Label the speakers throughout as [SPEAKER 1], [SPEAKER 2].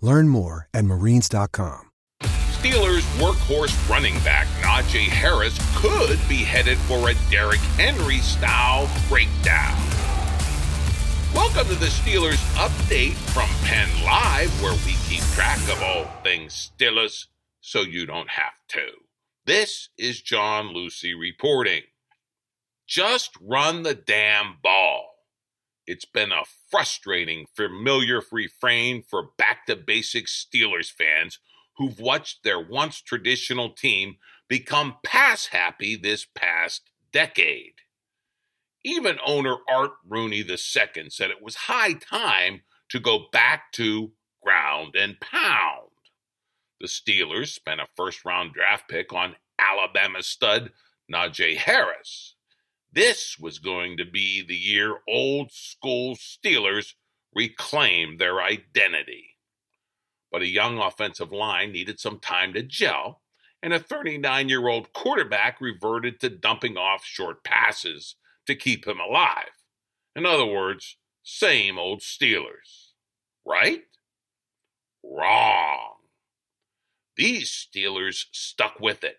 [SPEAKER 1] Learn more at marines.com.
[SPEAKER 2] Steelers workhorse running back Najee Harris could be headed for a Derrick Henry style breakdown. Welcome to the Steelers update from Penn Live, where we keep track of all things Steelers so you don't have to. This is John Luciew reporting. Just run the damn ball. It's been a frustrating, familiar refrain for back to basics Steelers fans who've watched their once traditional team become pass happy this past decade. Even owner Art Rooney II said it was high time to go back to ground and pound. The Steelers spent a first round draft pick on Alabama stud Najee Harris. This was going to be the year old school Steelers reclaimed their identity. But a young offensive line needed some time to gel, and a 39 year old quarterback reverted to dumping off short passes to keep him alive. In other words, same old Steelers. Right? Wrong. These Steelers stuck with it.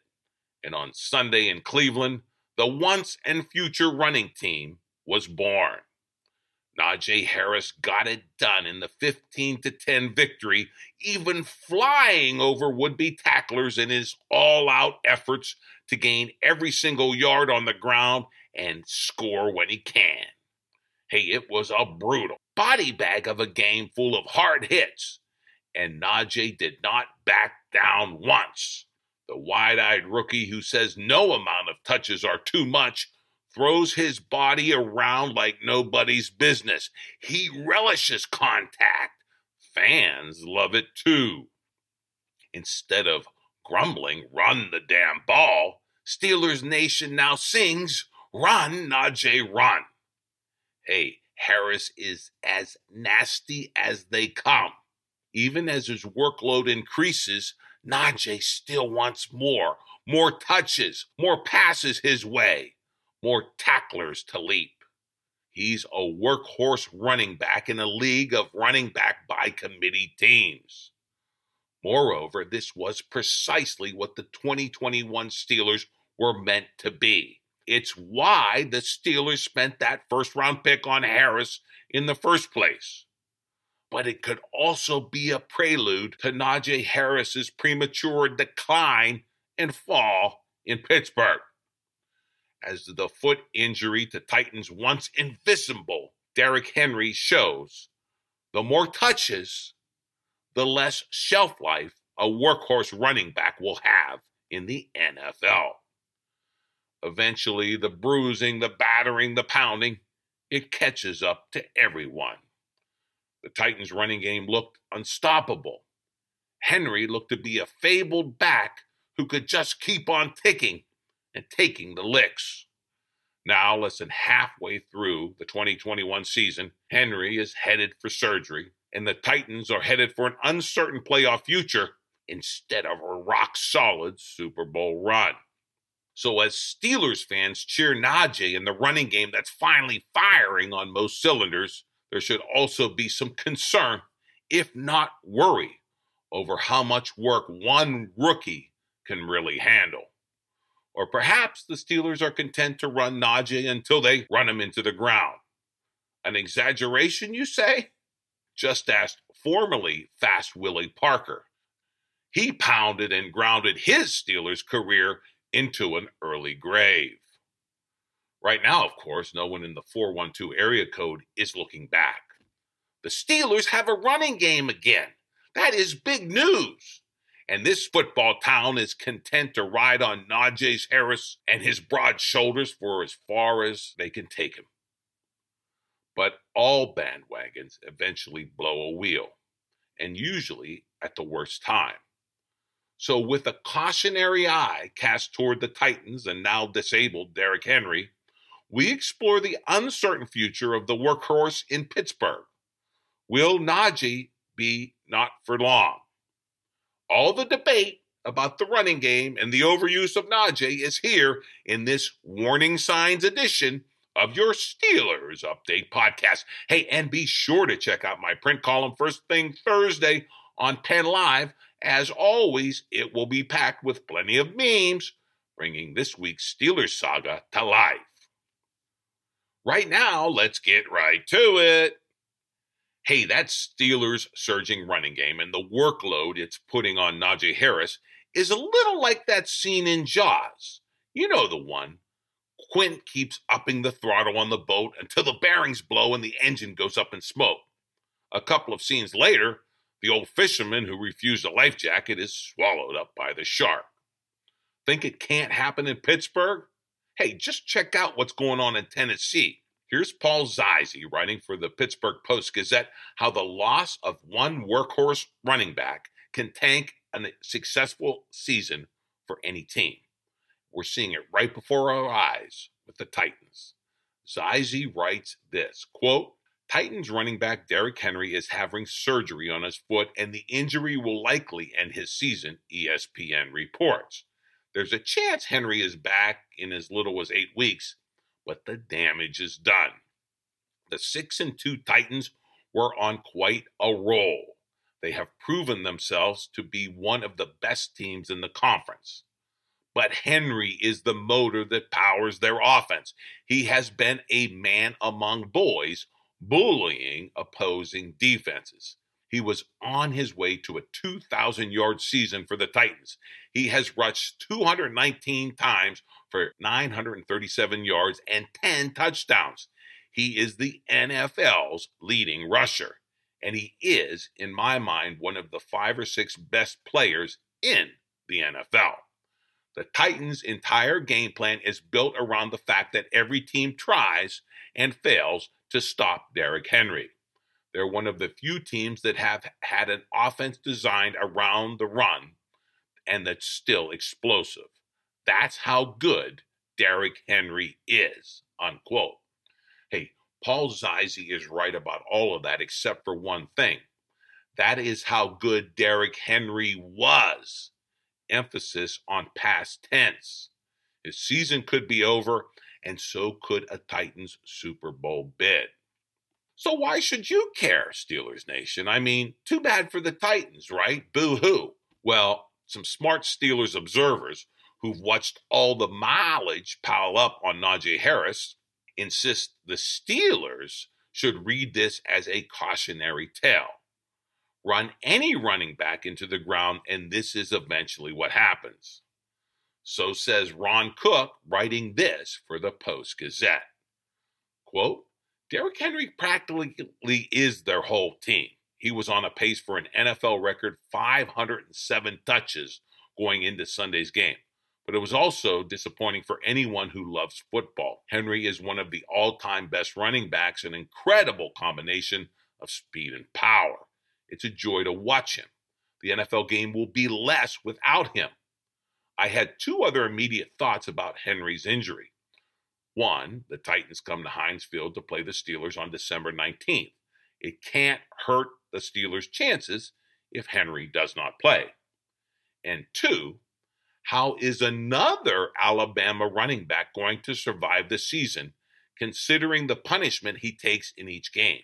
[SPEAKER 2] And on Sunday in Cleveland, the once and future running team was born. Najee Harris got it done in the 15 to 10 victory, even flying over would-be tacklers in his all-out efforts to gain every single yard on the ground and score when he can. Hey, it was a brutal body bag of a game full of hard hits, and Najee did not back down once. The wide eyed rookie who says no amount of touches are too much throws his body around like nobody's business. He relishes contact. Fans love it too. Instead of grumbling, run the damn ball, Steelers Nation now sings, run, Najee, run. Hey, Harris is as nasty as they come. Even as his workload increases, Najee still wants more, more touches, more passes his way, more tacklers to leap. He's a workhorse running back in a league of running back by committee teams. Moreover, this was precisely what the 2021 Steelers were meant to be. It's why the Steelers spent that first round pick on Harris in the first place but it could also be a prelude to Najee Harris's premature decline and fall in Pittsburgh. As the foot injury to Titans' once invisible Derrick Henry shows, the more touches, the less shelf life a workhorse running back will have in the NFL. Eventually, the bruising, the battering, the pounding, it catches up to everyone. The Titans' running game looked unstoppable. Henry looked to be a fabled back who could just keep on ticking and taking the licks. Now, less than halfway through the 2021 season, Henry is headed for surgery, and the Titans are headed for an uncertain playoff future instead of a rock solid Super Bowl run. So, as Steelers fans cheer Najee in the running game that's finally firing on most cylinders, there should also be some concern, if not worry, over how much work one rookie can really handle. Or perhaps the Steelers are content to run Najee until they run him into the ground. An exaggeration, you say? Just ask formerly Fast Willie Parker. he pounded and grounded his Steelers career into an early grave. Right now, of course, no one in the 412 area code is looking back. The Steelers have a running game again. That is big news. And this football town is content to ride on Najee Harris and his broad shoulders for as far as they can take him. But all bandwagons eventually blow a wheel, and usually at the worst time. So, with a cautionary eye cast toward the Titans and now disabled Derrick Henry, we explore the uncertain future of the workhorse in Pittsburgh. Will Najee be not for long? All the debate about the running game and the overuse of Najee is here in this warning signs edition of your Steelers Update podcast. Hey, and be sure to check out my print column first thing Thursday on Penn Live. As always, it will be packed with plenty of memes, bringing this week's Steelers saga to life. Right now, let's get right to it. Hey, that Steelers surging running game and the workload it's putting on Najee Harris is a little like that scene in Jaws. You know the one Quint keeps upping the throttle on the boat until the bearings blow and the engine goes up in smoke. A couple of scenes later, the old fisherman who refused a life jacket is swallowed up by the shark. Think it can't happen in Pittsburgh? Hey, just check out what's going on in Tennessee. Here's Paul Zeise writing for the Pittsburgh Post Gazette how the loss of one workhorse running back can tank a successful season for any team. We're seeing it right before our eyes with the Titans. Zeise writes this quote, Titans running back Derrick Henry is having surgery on his foot, and the injury will likely end his season, ESPN reports. There's a chance Henry is back in as little as eight weeks, but the damage is done. The 6 and 2 Titans were on quite a roll. They have proven themselves to be one of the best teams in the conference but Henry is the motor that powers their offense. He has been a man among boys, bullying opposing defenses. He was on his way to a 2,000 yard season for the Titans. He has rushed 219 times for 937 yards and 10 touchdowns. He is the NFL's leading rusher, and he is, in my mind, one of the five or six best players in the NFL. The Titans' entire game plan is built around the fact that every team tries and fails to stop Derrick Henry. They're one of the few teams that have had an offense designed around the run and that's still explosive. That's how good Derrick Henry is, unquote. Hey, Paul Zeise is right about all of that except for one thing. That is how good Derrick Henry was emphasis on past tense. His season could be over, and so could a Titans Super Bowl bid. So why should you care, Steelers Nation? I mean, too bad for the Titans, right? Boo hoo. Well, some smart Steelers observers who've watched all the mileage pile up on Najee Harris insist the Steelers should read this as a cautionary tale run any running back into the ground, and this is eventually what happens. So says Ron Cook, writing this for the Post Gazette. Quote, Derrick Henry practically is their whole team. He was on a pace for an NFL record 507 touches going into Sunday's game. But it was also disappointing for anyone who loves football. Henry is one of the all time best running backs, an incredible combination of speed and power. It's a joy to watch him. The NFL game will be less without him. I had two other immediate thoughts about Henry's injury. One, the Titans come to Heinz Field to play the Steelers on December 19th. It can't hurt the Steelers' chances if Henry does not play. And two, how is another Alabama running back going to survive the season, considering the punishment he takes in each game?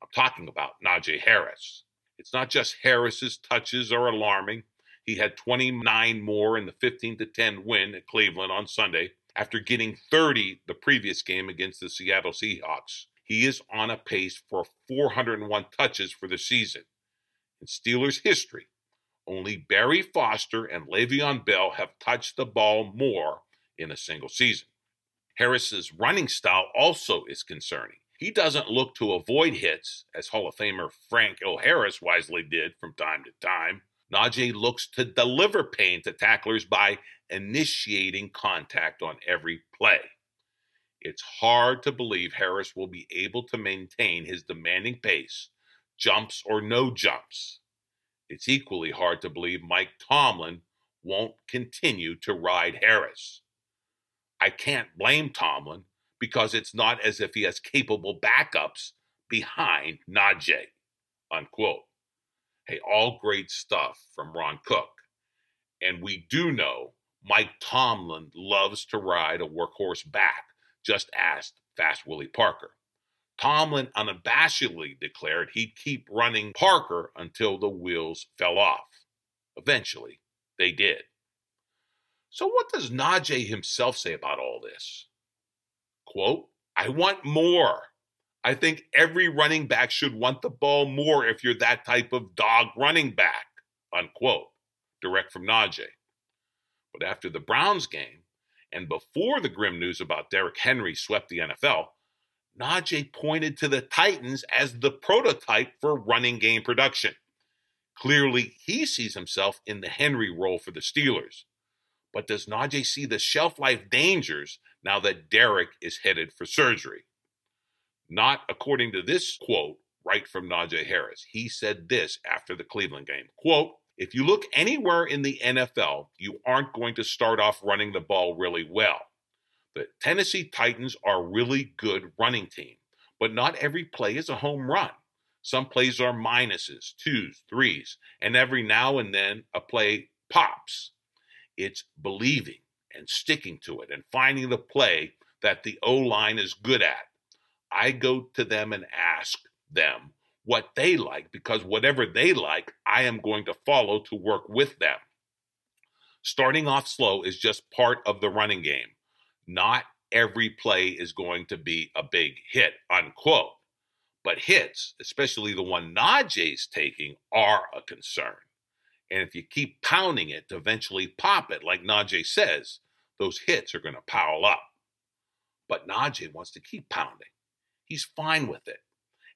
[SPEAKER 2] I'm talking about Najee Harris. It's not just Harris's touches are alarming. He had 29 more in the 15 to 10 win at Cleveland on Sunday after getting 30 the previous game against the Seattle Seahawks. He is on a pace for 401 touches for the season. In Steelers history, only Barry Foster and Le'Veon Bell have touched the ball more in a single season. Harris's running style also is concerning. He doesn't look to avoid hits, as Hall of Famer Franco Harris wisely did from time to time. Najee looks to deliver pain to tacklers by initiating contact on every play. It's hard to believe Harris will be able to maintain his demanding pace, jumps or no jumps. It's equally hard to believe Mike Tomlin won't continue to ride Harris. I can't blame Tomlin because it's not as if he has capable backups behind Najee. Unquote. Hey, all great stuff from Ron Cook. And we do know Mike Tomlin loves to ride a workhorse back, just asked Fast Willie Parker. Tomlin unabashedly declared he'd keep running Parker until the wheels fell off. Eventually, they did. So, what does Najee himself say about all this? Quote, I want more. I think every running back should want the ball more if you're that type of dog running back, unquote. Direct from Najee. But after the Browns game, and before the grim news about Derrick Henry swept the NFL, Najee pointed to the Titans as the prototype for running game production. Clearly, he sees himself in the Henry role for the Steelers. But does Najee see the shelf life dangers now that Derrick is headed for surgery? Not according to this quote right from Najee Harris. He said this after the Cleveland game. Quote, if you look anywhere in the NFL, you aren't going to start off running the ball really well. The Tennessee Titans are a really good running team, but not every play is a home run. Some plays are minuses, twos, threes, and every now and then a play pops. It's believing and sticking to it and finding the play that the O line is good at. I go to them and ask them what they like because whatever they like, I am going to follow to work with them. Starting off slow is just part of the running game. Not every play is going to be a big hit, unquote. But hits, especially the one Najee's taking, are a concern. And if you keep pounding it to eventually pop it, like Najee says, those hits are going to pile up. But Najee wants to keep pounding. He's fine with it.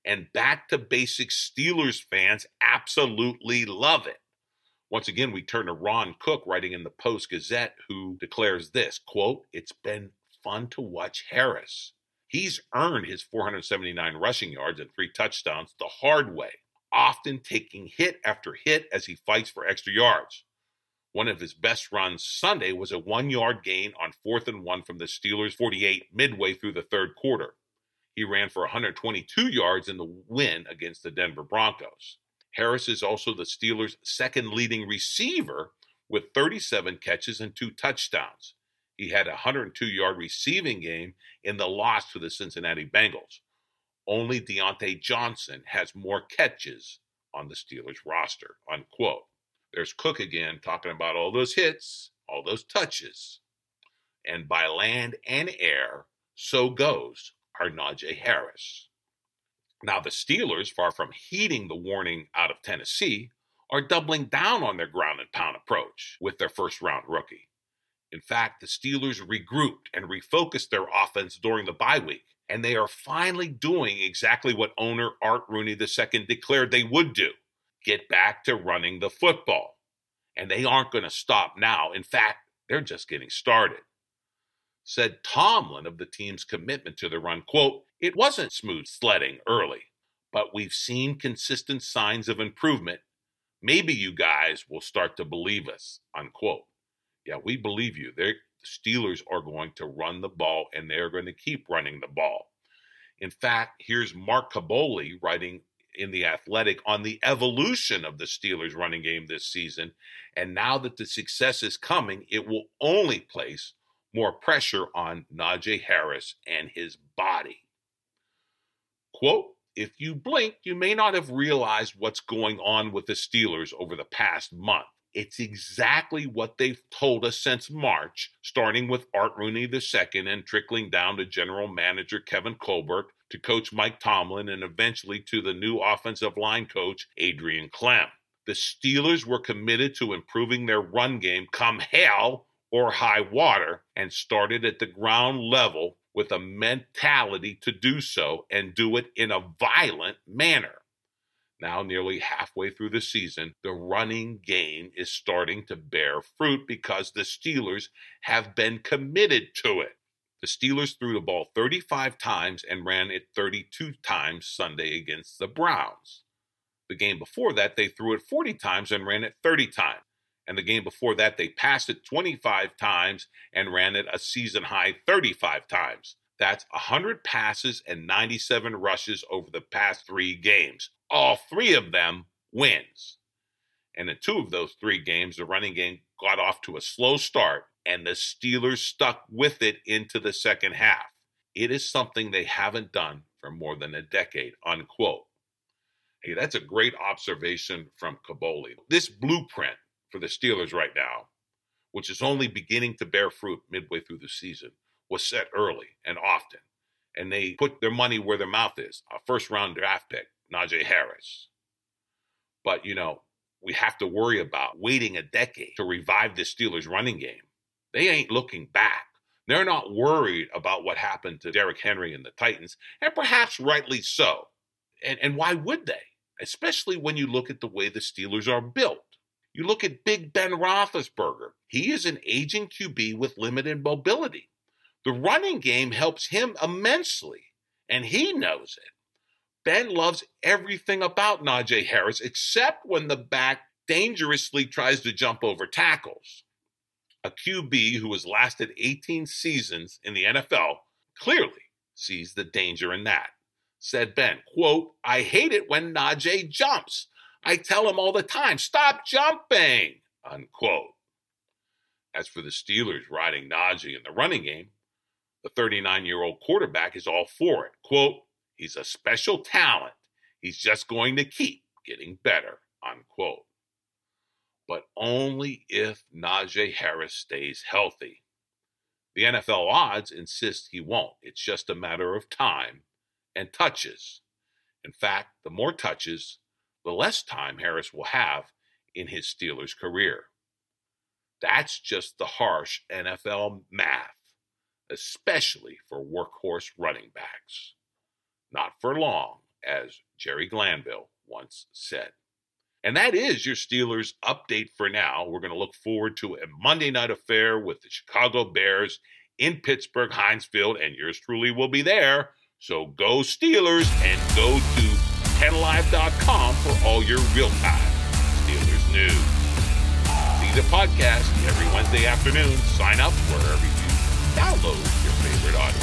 [SPEAKER 2] And back to basic Steelers fans absolutely love it. Once again, we turn to Ron Cook writing in the Post Gazette, who declares this quote, It's been fun to watch Harris. He's earned his 479 rushing yards and three touchdowns the hard way, often taking hit after hit as he fights for extra yards. One of his best runs Sunday was a one yard gain on fourth and one from the Steelers' 48 midway through the third quarter. He ran for 122 yards in the win against the Denver Broncos. Harris is also the Steelers' second leading receiver with 37 catches and two touchdowns. He had a 102 yard receiving game in the loss to the Cincinnati Bengals. Only Diontae Johnson has more catches on the Steelers roster. Unquote. There's Cook again talking about all those hits, all those touches. And by land and air, so goes our Najee Harris. Now, the Steelers, far from heeding the warning out of Tennessee, are doubling down on their ground and pound approach with their first round rookie. In fact, the Steelers regrouped and refocused their offense during the bye week, and they are finally doing exactly what owner Art Rooney II declared they would do get back to running the football. And they aren't going to stop now. In fact, they're just getting started said Tomlin of the team's commitment to the run, quote, it wasn't smooth sledding early, but we've seen consistent signs of improvement. Maybe you guys will start to believe us, unquote. Yeah, we believe you. The Steelers are going to run the ball and they're going to keep running the ball. In fact, here's Mark Kaboly writing in The Athletic on the evolution of the Steelers running game this season. And now that the success is coming, it will only place more pressure on Najee Harris and his body. Quote, if you blink, you may not have realized what's going on with the Steelers over the past month. It's exactly what they've told us since March, starting with Art Rooney II and trickling down to general manager Kevin Colbert, to coach Mike Tomlin, and eventually to the new offensive line coach, Adrian Klemm. The Steelers were committed to improving their run game come hell or high water and started at the ground level with a mentality to do so and do it in a violent manner. Now, nearly halfway through the season, the running game is starting to bear fruit because the Steelers have been committed to it. The Steelers threw the ball 35 times and ran it 32 times Sunday against the Browns. The game before that, they threw it 40 times and ran it 30 times. And the game before that, they passed it 25 times and ran it a season high 35 times. That's 100 passes and 97 rushes over the past three games. All three of them wins. And in two of those three games, the running game got off to a slow start, and the Steelers stuck with it into the second half. It is something they haven't done for more than a decade, unquote. Hey, that's a great observation from Kaboly. This blueprint for the Steelers right now, which is only beginning to bear fruit midway through the season, was set early and often. And they put their money where their mouth is. A first round draft pick, Najee Harris. But, you know, we have to worry about waiting a decade to revive the Steelers running game. They ain't looking back. They're not worried about what happened to Derrick Henry and the Titans, and perhaps rightly so. And, and why would they? Especially when you look at the way the Steelers are built. You look at Big Ben Roethlisberger. He is an aging QB with limited mobility. The running game helps him immensely, and he knows it. Ben loves everything about Najee Harris except when the back dangerously tries to jump over tackles. A QB who has lasted 18 seasons in the NFL clearly sees the danger in that. Said Ben, quote, I hate it when Najee jumps. I tell him all the time, stop jumping, unquote. As for the Steelers riding Najee in the running game, the 39 year old quarterback is all for it. Quote, he's a special talent. He's just going to keep getting better, unquote. But only if Najee Harris stays healthy. The NFL odds insist he won't. It's just a matter of time and touches. In fact, the more touches, the less time Harris will have in his Steelers career. That's just the harsh NFL math especially for workhorse running backs. Not for long, as Jerry Glanville once said. And that is your Steelers update for now. We're going to look forward to a Monday night affair with the Chicago Bears in Pittsburgh, Heinz Field, and yours truly will be there. So go Steelers and go pennlive.com for all your real time Steelers news. See the podcast every Wednesday afternoon. Sign up wherever you download your favorite audio.